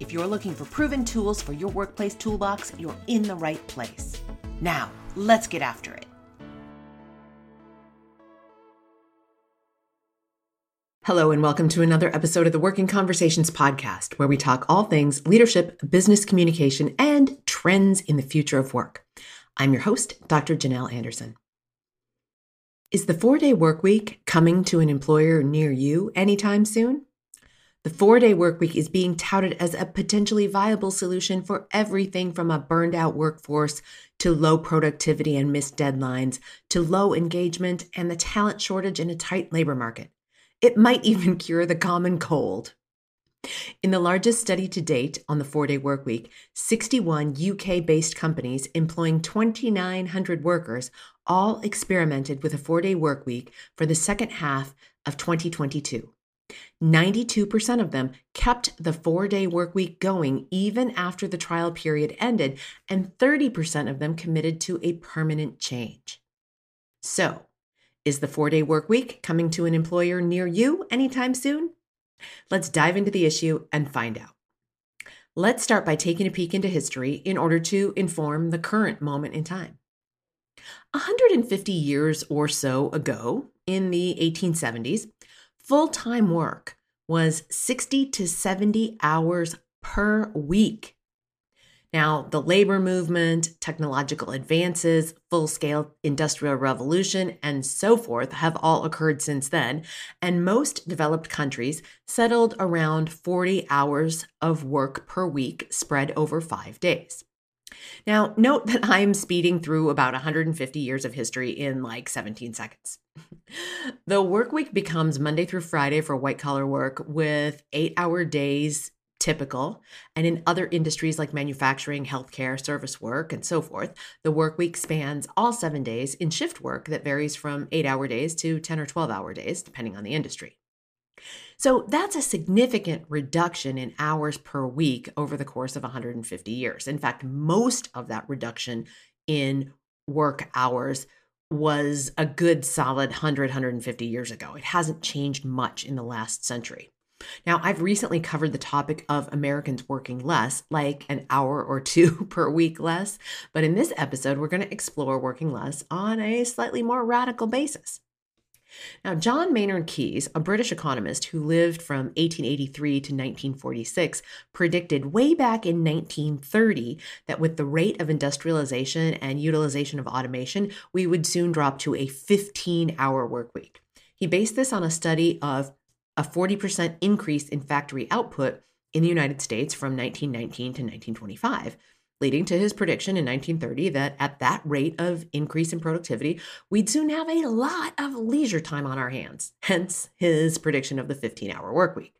If you're looking for proven tools for your workplace toolbox, you're in the right place. Now, let's get after it. Hello, and welcome to another episode of the Working Conversations podcast, where we talk all things leadership, business communication, and trends in the future of work. I'm your host, Dr. Janel Anderson. Is the four day work week coming to an employer near you anytime soon? The four day workweek is being touted as a potentially viable solution for everything from a burned out workforce to low productivity and missed deadlines to low engagement and the talent shortage in a tight labor market. It might even cure the common cold. In the largest study to date on the four day workweek, 61 UK based companies employing 2,900 workers all experimented with a four day workweek for the second half of 2022. 92% of them kept the four day work week going even after the trial period ended, and 30% of them committed to a permanent change. So, is the four day work week coming to an employer near you anytime soon? Let's dive into the issue and find out. Let's start by taking a peek into history in order to inform the current moment in time. 150 years or so ago, in the 1870s, Full time work was 60 to 70 hours per week. Now, the labor movement, technological advances, full scale industrial revolution, and so forth have all occurred since then, and most developed countries settled around 40 hours of work per week spread over five days. Now, note that I'm speeding through about 150 years of history in like 17 seconds. The work week becomes Monday through Friday for white collar work with eight hour days typical. And in other industries like manufacturing, healthcare, service work, and so forth, the work week spans all seven days in shift work that varies from eight hour days to 10 or 12 hour days, depending on the industry. So that's a significant reduction in hours per week over the course of 150 years. In fact, most of that reduction in work hours was a good solid 100, 150 years ago. It hasn't changed much in the last century. Now, I've recently covered the topic of Americans working less, like an hour or two per week less. But in this episode, we're going to explore working less on a slightly more radical basis. Now, John Maynard Keynes, a British economist who lived from 1883 to 1946, predicted way back in 1930 that with the rate of industrialization and utilization of automation, we would soon drop to a 15 hour work week. He based this on a study of a 40% increase in factory output in the United States from 1919 to 1925 leading to his prediction in 1930 that at that rate of increase in productivity, we'd soon have a lot of leisure time on our hands, hence his prediction of the 15 hour work week.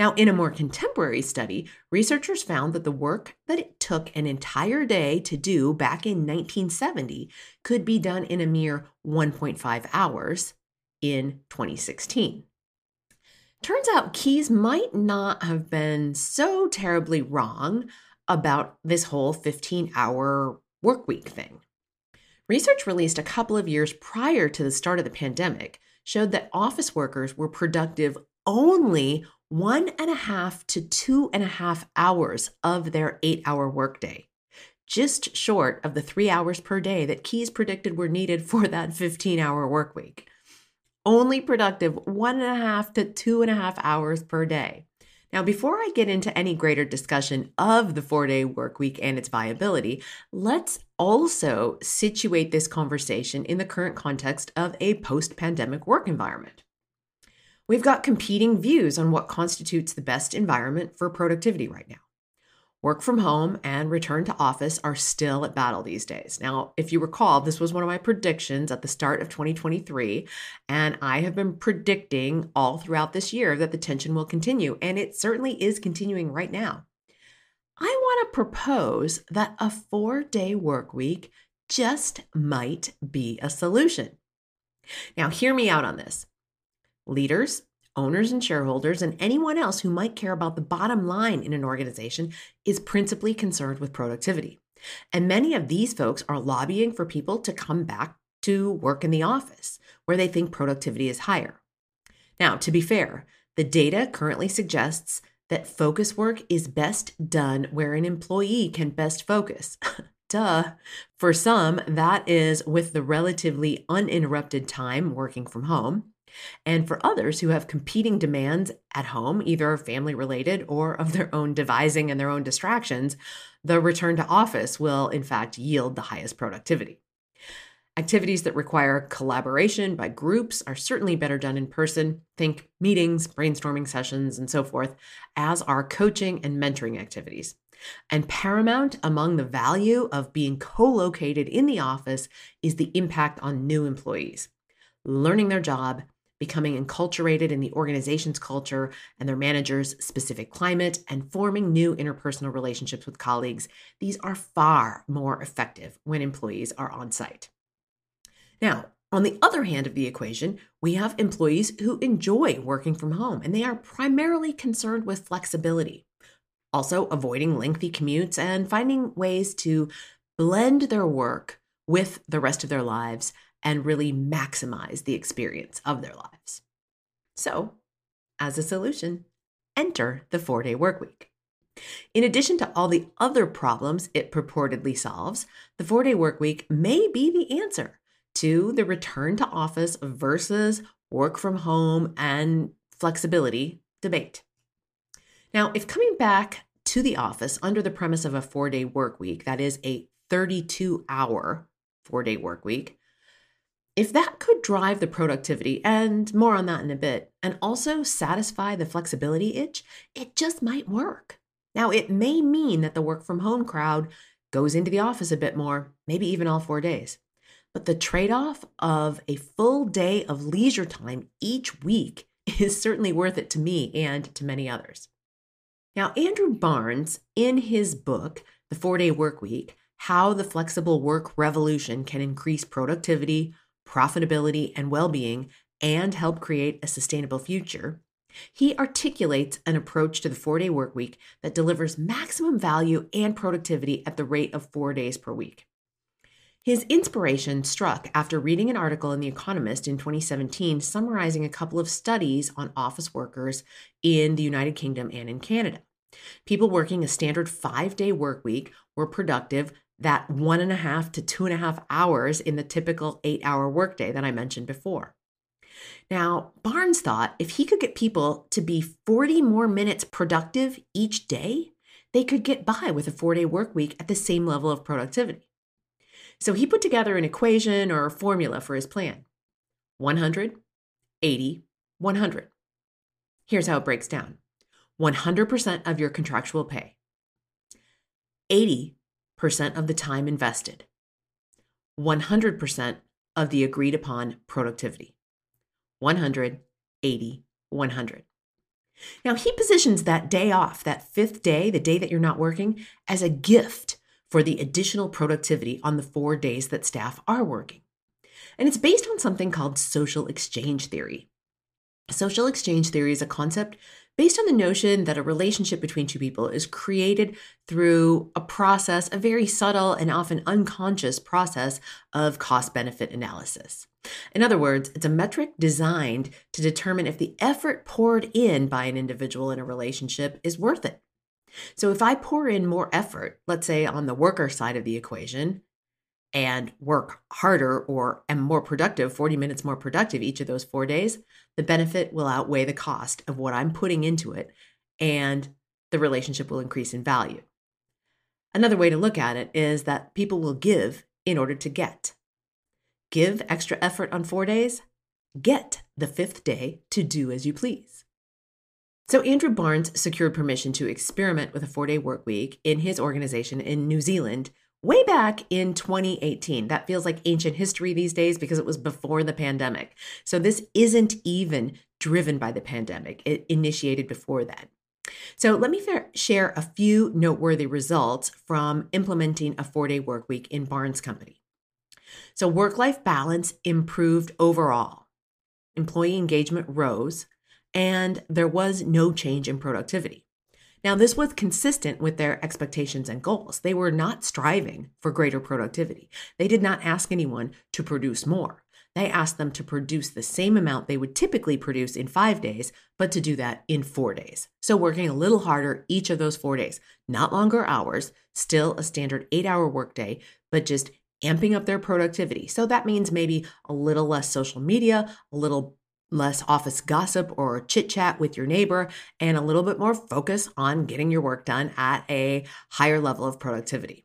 Now, in a more contemporary study, researchers found that the work that it took an entire day to do back in 1970 could be done in a mere 1.5 hours in 2016. Turns out Keynes might not have been so terribly wrong about this whole 15 hour work week thing. Research released a couple of years prior to the start of the pandemic showed that office workers were productive only one and a half to two and a half hours of their eight hour workday, just short of the three hours per day that Keynes predicted were needed for that 15 hour work week. Only productive one and a half to two and a half hours per day. Now, before I get into any greater discussion of the four day work week and its viability, let's also situate this conversation in the current context of a post pandemic work environment. We've got competing views on what constitutes the best environment for productivity right now. Work from home and return to office are still at battle these days. Now, if you recall, this was one of my predictions at the start of 2023, and I have been predicting all throughout this year that the tension will continue, and it certainly is continuing right now. I want to propose that a four day work week just might be a solution. Now, hear me out on this. Leaders, owners, and shareholders, and anyone else who might care about the bottom line in an organization is principally concerned with productivity. And many of these folks are lobbying for people to come back to work in the office where they think productivity is higher. Now, to be fair, the data currently suggests that focus work is best done where an employee can best focus. Duh. For some, that is with the relatively uninterrupted time working from home. And for others who have competing demands at home, either family related or of their own devising and their own distractions, the return to office will, in fact, yield the highest productivity. Activities that require collaboration by groups are certainly better done in person. Think meetings, brainstorming sessions, and so forth, as are coaching and mentoring activities. And paramount among the value of being co located in the office is the impact on new employees. Learning their job, becoming enculturated in the organization's culture and their manager's specific climate, and forming new interpersonal relationships with colleagues. These are far more effective when employees are on site. Now, on the other hand of the equation, we have employees who enjoy working from home and they are primarily concerned with flexibility. Also, avoiding lengthy commutes and finding ways to blend their work with the rest of their lives and really maximize the experience of their lives. So, as a solution, enter the four day work week. In addition to all the other problems it purportedly solves, the four day work week may be the answer to the return to office versus work from home and flexibility debate. Now, if coming back to the office under the premise of a four day work week, that is a 32 hour four day work week, if that could drive the productivity, and more on that in a bit, and also satisfy the flexibility itch, it just might work. Now, it may mean that the work from home crowd goes into the office a bit more, maybe even all four days. But the trade off of a full day of leisure time each week is certainly worth it to me and to many others. Now, Andrew Barnes, in his book, The Four Day Work Week How the Flexible Work Revolution Can Increase Productivity, Profitability, and Well Being, and Help Create a Sustainable Future, he articulates an approach to the four day work week that delivers maximum value and productivity at the rate of four days per week. His inspiration struck after reading an article in The Economist in 2017 summarizing a couple of studies on office workers in the United Kingdom and in Canada. People working a standard five day work week were productive that one and a half to two and a half hours in the typical eight hour workday that I mentioned before. Now, Barnes thought if he could get people to be 40 more minutes productive each day, they could get by with a four day work week at the same level of productivity. So he put together an equation or a formula for his plan 100, 80, 100. Here's how it breaks down 100% of your contractual pay, 80% of the time invested, 100% of the agreed upon productivity. 100, 80, 100. Now, he positions that day off, that fifth day, the day that you're not working, as a gift for the additional productivity on the four days that staff are working. And it's based on something called social exchange theory. Social exchange theory is a concept based on the notion that a relationship between two people is created through a process, a very subtle and often unconscious process of cost benefit analysis. In other words, it's a metric designed to determine if the effort poured in by an individual in a relationship is worth it. So if I pour in more effort, let's say on the worker side of the equation, and work harder or am more productive, 40 minutes more productive each of those four days, the benefit will outweigh the cost of what I'm putting into it, and the relationship will increase in value. Another way to look at it is that people will give in order to get. Give extra effort on four days, get the fifth day to do as you please. So, Andrew Barnes secured permission to experiment with a four day work week in his organization in New Zealand way back in 2018. That feels like ancient history these days because it was before the pandemic. So, this isn't even driven by the pandemic, it initiated before that. So, let me share a few noteworthy results from implementing a four day work week in Barnes Company. So, work life balance improved overall, employee engagement rose, and there was no change in productivity. Now, this was consistent with their expectations and goals. They were not striving for greater productivity. They did not ask anyone to produce more. They asked them to produce the same amount they would typically produce in five days, but to do that in four days. So, working a little harder each of those four days, not longer hours, still a standard eight hour workday, but just amping up their productivity. So, that means maybe a little less social media, a little less office gossip or chit chat with your neighbor, and a little bit more focus on getting your work done at a higher level of productivity.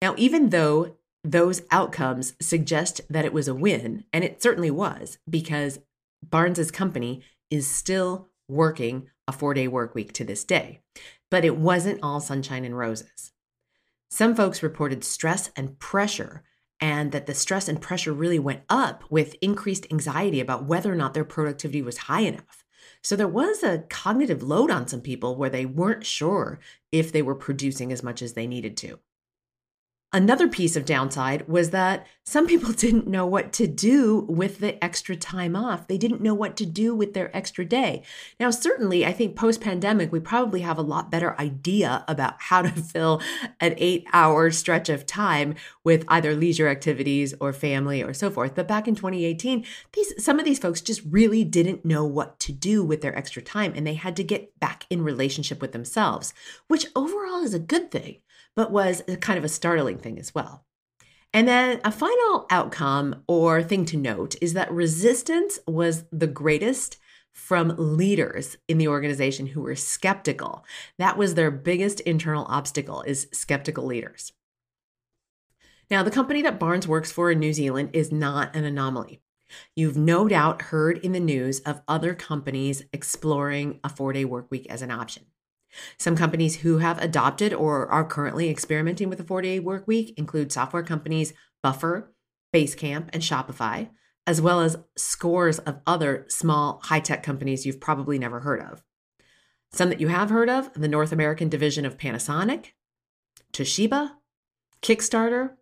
Now, even though those outcomes suggest that it was a win, and it certainly was, because Barnes's company is still working a four day work week to this day. But it wasn't all sunshine and roses. Some folks reported stress and pressure and that the stress and pressure really went up with increased anxiety about whether or not their productivity was high enough. So there was a cognitive load on some people where they weren't sure if they were producing as much as they needed to. Another piece of downside was that some people didn't know what to do with the extra time off. They didn't know what to do with their extra day. Now, certainly, I think post pandemic, we probably have a lot better idea about how to fill an eight hour stretch of time with either leisure activities or family or so forth. But back in 2018, these, some of these folks just really didn't know what to do with their extra time and they had to get back in relationship with themselves, which overall is a good thing but was kind of a startling thing as well. And then a final outcome or thing to note is that resistance was the greatest from leaders in the organization who were skeptical. That was their biggest internal obstacle is skeptical leaders. Now, the company that Barnes works for in New Zealand is not an anomaly. You've no doubt heard in the news of other companies exploring a four day work week as an option. Some companies who have adopted or are currently experimenting with a 4 day work week include software companies Buffer, Basecamp, and Shopify, as well as scores of other small high tech companies you've probably never heard of. Some that you have heard of the North American division of Panasonic, Toshiba, Kickstarter,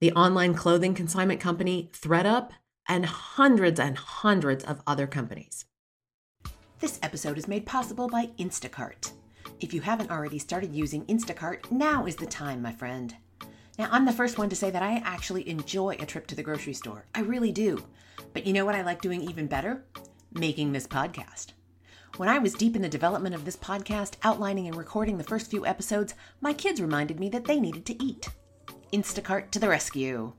the online clothing consignment company ThredUp, and hundreds and hundreds of other companies. This episode is made possible by Instacart. If you haven't already started using Instacart, now is the time, my friend. Now, I'm the first one to say that I actually enjoy a trip to the grocery store. I really do. But you know what I like doing even better? Making this podcast. When I was deep in the development of this podcast, outlining and recording the first few episodes, my kids reminded me that they needed to eat. Instacart to the rescue.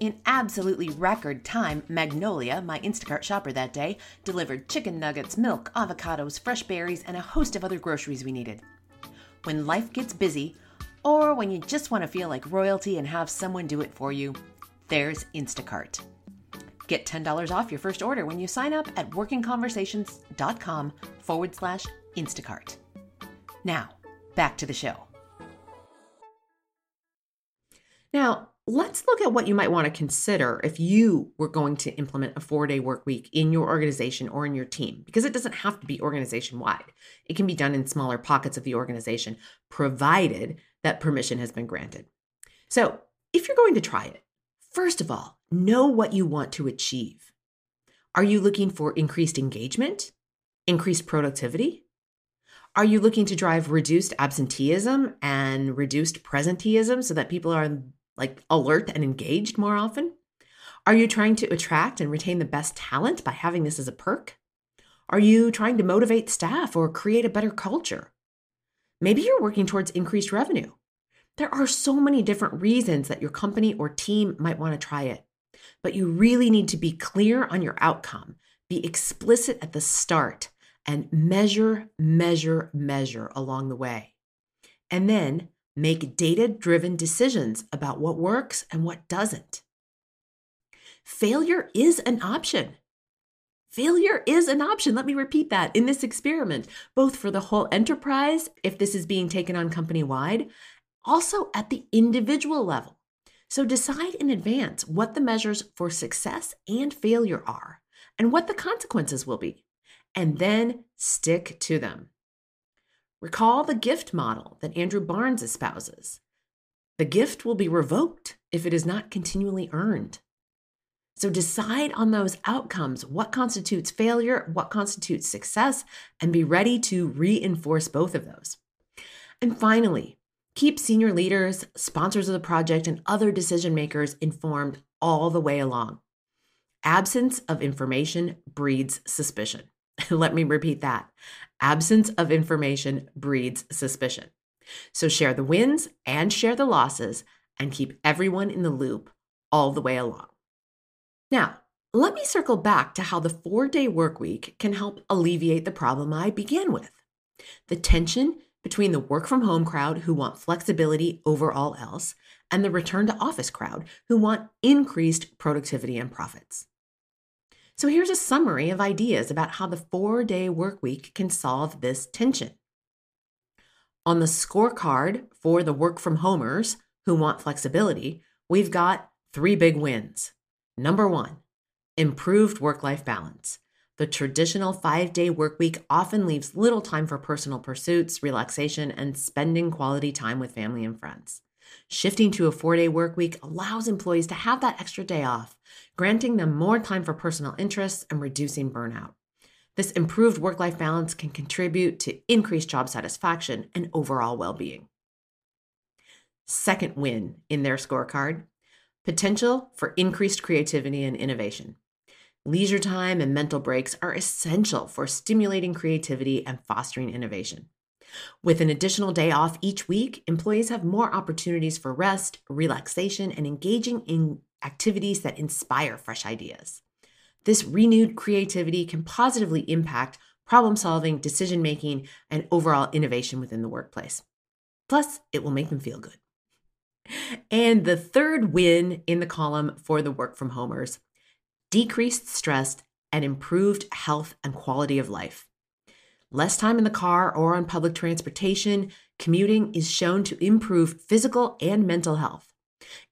In absolutely record time, Magnolia, my Instacart shopper that day, delivered chicken nuggets, milk, avocados, fresh berries, and a host of other groceries we needed. When life gets busy, or when you just want to feel like royalty and have someone do it for you, there's Instacart. Get $10 off your first order when you sign up at workingconversations.com forward slash Instacart. Now, back to the show. Now, let's look at what you might want to consider if you were going to implement a four day work week in your organization or in your team, because it doesn't have to be organization wide. It can be done in smaller pockets of the organization, provided that permission has been granted. So, if you're going to try it, first of all, know what you want to achieve. Are you looking for increased engagement, increased productivity? Are you looking to drive reduced absenteeism and reduced presenteeism so that people are like alert and engaged more often? Are you trying to attract and retain the best talent by having this as a perk? Are you trying to motivate staff or create a better culture? Maybe you're working towards increased revenue. There are so many different reasons that your company or team might want to try it, but you really need to be clear on your outcome, be explicit at the start, and measure, measure, measure along the way. And then Make data driven decisions about what works and what doesn't. Failure is an option. Failure is an option. Let me repeat that in this experiment, both for the whole enterprise, if this is being taken on company wide, also at the individual level. So decide in advance what the measures for success and failure are and what the consequences will be, and then stick to them. Recall the gift model that Andrew Barnes espouses. The gift will be revoked if it is not continually earned. So decide on those outcomes what constitutes failure, what constitutes success, and be ready to reinforce both of those. And finally, keep senior leaders, sponsors of the project, and other decision makers informed all the way along. Absence of information breeds suspicion. Let me repeat that. Absence of information breeds suspicion. So share the wins and share the losses and keep everyone in the loop all the way along. Now, let me circle back to how the four day work week can help alleviate the problem I began with the tension between the work from home crowd who want flexibility over all else and the return to office crowd who want increased productivity and profits. So here's a summary of ideas about how the four day work week can solve this tension. On the scorecard for the work from homers who want flexibility, we've got three big wins. Number one, improved work life balance. The traditional five day work week often leaves little time for personal pursuits, relaxation, and spending quality time with family and friends. Shifting to a four day work week allows employees to have that extra day off, granting them more time for personal interests and reducing burnout. This improved work life balance can contribute to increased job satisfaction and overall well being. Second win in their scorecard Potential for increased creativity and innovation. Leisure time and mental breaks are essential for stimulating creativity and fostering innovation. With an additional day off each week, employees have more opportunities for rest, relaxation, and engaging in activities that inspire fresh ideas. This renewed creativity can positively impact problem solving, decision making, and overall innovation within the workplace. Plus, it will make them feel good. And the third win in the column for the work from homers decreased stress and improved health and quality of life. Less time in the car or on public transportation, commuting is shown to improve physical and mental health.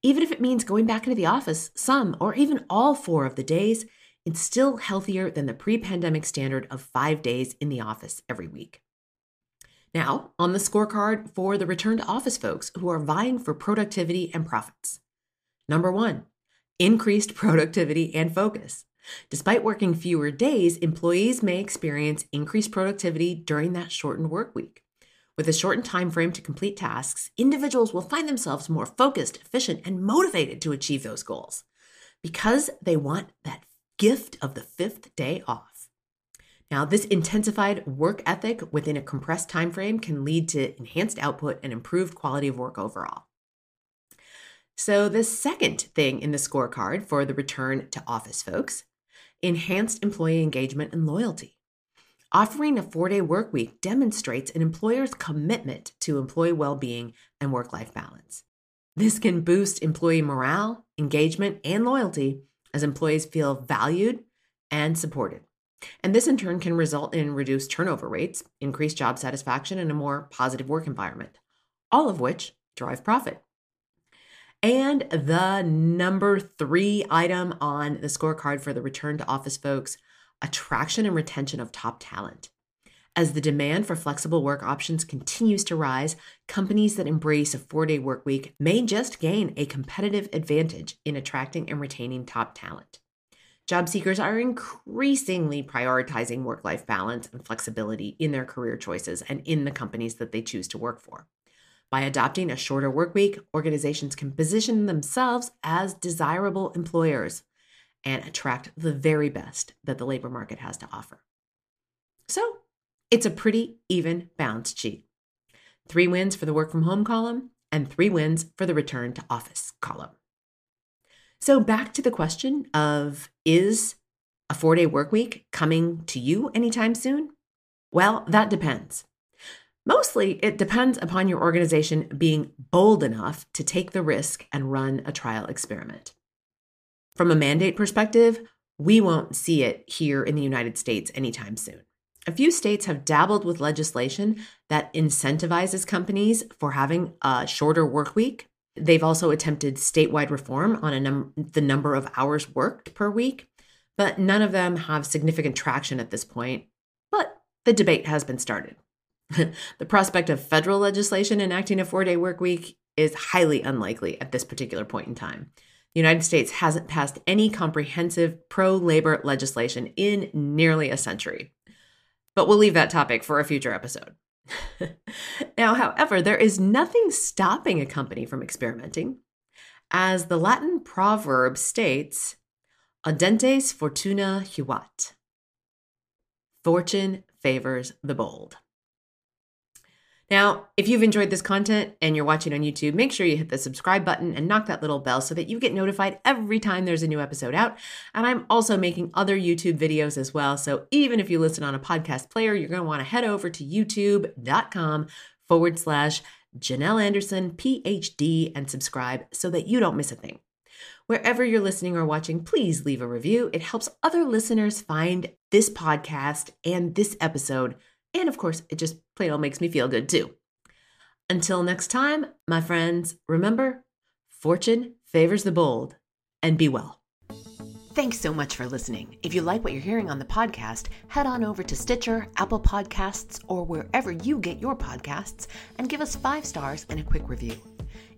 Even if it means going back into the office some or even all four of the days, it's still healthier than the pre pandemic standard of five days in the office every week. Now, on the scorecard for the return to office folks who are vying for productivity and profits. Number one, increased productivity and focus. Despite working fewer days, employees may experience increased productivity during that shortened work week. With a shortened time frame to complete tasks, individuals will find themselves more focused, efficient, and motivated to achieve those goals because they want that gift of the fifth day off. Now, this intensified work ethic within a compressed time frame can lead to enhanced output and improved quality of work overall. So, the second thing in the scorecard for the return to office folks enhanced employee engagement and loyalty. Offering a four day work week demonstrates an employer's commitment to employee well being and work life balance. This can boost employee morale, engagement, and loyalty as employees feel valued and supported. And this in turn can result in reduced turnover rates, increased job satisfaction, and a more positive work environment, all of which drive profit. And the number three item on the scorecard for the return to office folks attraction and retention of top talent. As the demand for flexible work options continues to rise, companies that embrace a four day work week may just gain a competitive advantage in attracting and retaining top talent. Job seekers are increasingly prioritizing work life balance and flexibility in their career choices and in the companies that they choose to work for. By adopting a shorter work week, organizations can position themselves as desirable employers and attract the very best that the labor market has to offer. So, it's a pretty even balance sheet. Three wins for the work from home column and three wins for the return to office column. So, back to the question of is a four day work week coming to you anytime soon? Well, that depends. Mostly, it depends upon your organization being bold enough to take the risk and run a trial experiment. From a mandate perspective, we won't see it here in the United States anytime soon. A few states have dabbled with legislation that incentivizes companies for having a shorter work week They've also attempted statewide reform on num- the number of hours worked per week, but none of them have significant traction at this point. But the debate has been started. the prospect of federal legislation enacting a four day work week is highly unlikely at this particular point in time. The United States hasn't passed any comprehensive pro labor legislation in nearly a century. But we'll leave that topic for a future episode. now, however, there is nothing stopping a company from experimenting. As the Latin proverb states, audentes fortuna juvat. Fortune favors the bold. Now, if you've enjoyed this content and you're watching on YouTube, make sure you hit the subscribe button and knock that little bell so that you get notified every time there's a new episode out. And I'm also making other YouTube videos as well. So even if you listen on a podcast player, you're going to want to head over to youtube.com forward slash Janel Anderson, PhD, and subscribe so that you don't miss a thing. Wherever you're listening or watching, please leave a review. It helps other listeners find this podcast and this episode and of course, it just plain old makes me feel good too. Until next time, my friends, remember fortune favors the bold and be well. Thanks so much for listening. If you like what you're hearing on the podcast, head on over to Stitcher, Apple Podcasts, or wherever you get your podcasts and give us five stars and a quick review.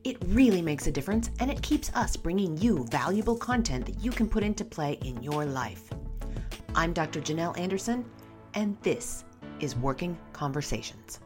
It really makes a difference and it keeps us bringing you valuable content that you can put into play in your life. I'm Dr. Janel Anderson, and this is Working Conversations.